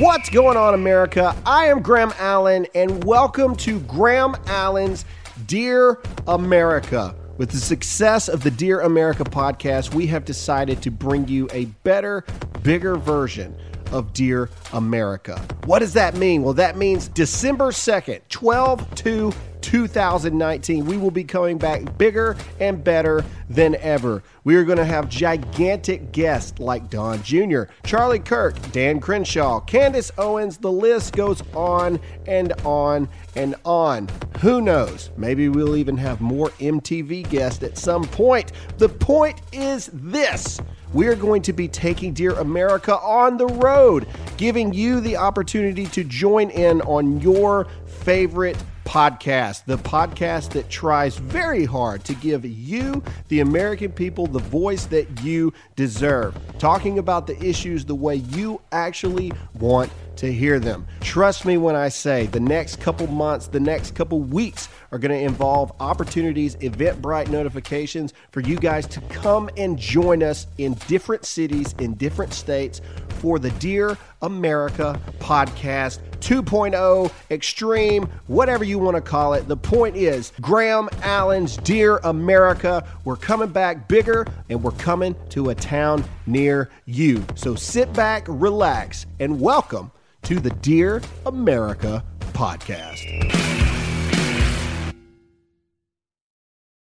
What's going on, America? I am Graham Allen, and welcome to Graham Allen's Dear America. With the success of the Dear America podcast, we have decided to bring you a better, bigger version of Dear America. What does that mean? Well, that means December 2nd, 12 to 2019, we will be coming back bigger and better than ever. We are going to have gigantic guests like Don Jr., Charlie Kirk, Dan Crenshaw, Candace Owens. The list goes on and on and on. Who knows? Maybe we'll even have more MTV guests at some point. The point is this. We are going to be taking Dear America on the road, giving you the opportunity to join in on your favorite podcast, the podcast that tries very hard to give you, the American people, the voice that you deserve, talking about the issues the way you actually want to hear them. Trust me when I say the next couple months, the next couple weeks are going to involve opportunities, Eventbrite notifications for you guys to come and join us in different cities, in different states for the Dear America podcast 2.0, extreme, whatever you want to call it. The point is, Graham Allen's Dear America, we're coming back bigger and we're coming to a town near you. So sit back, relax, and welcome to the Dear America podcast.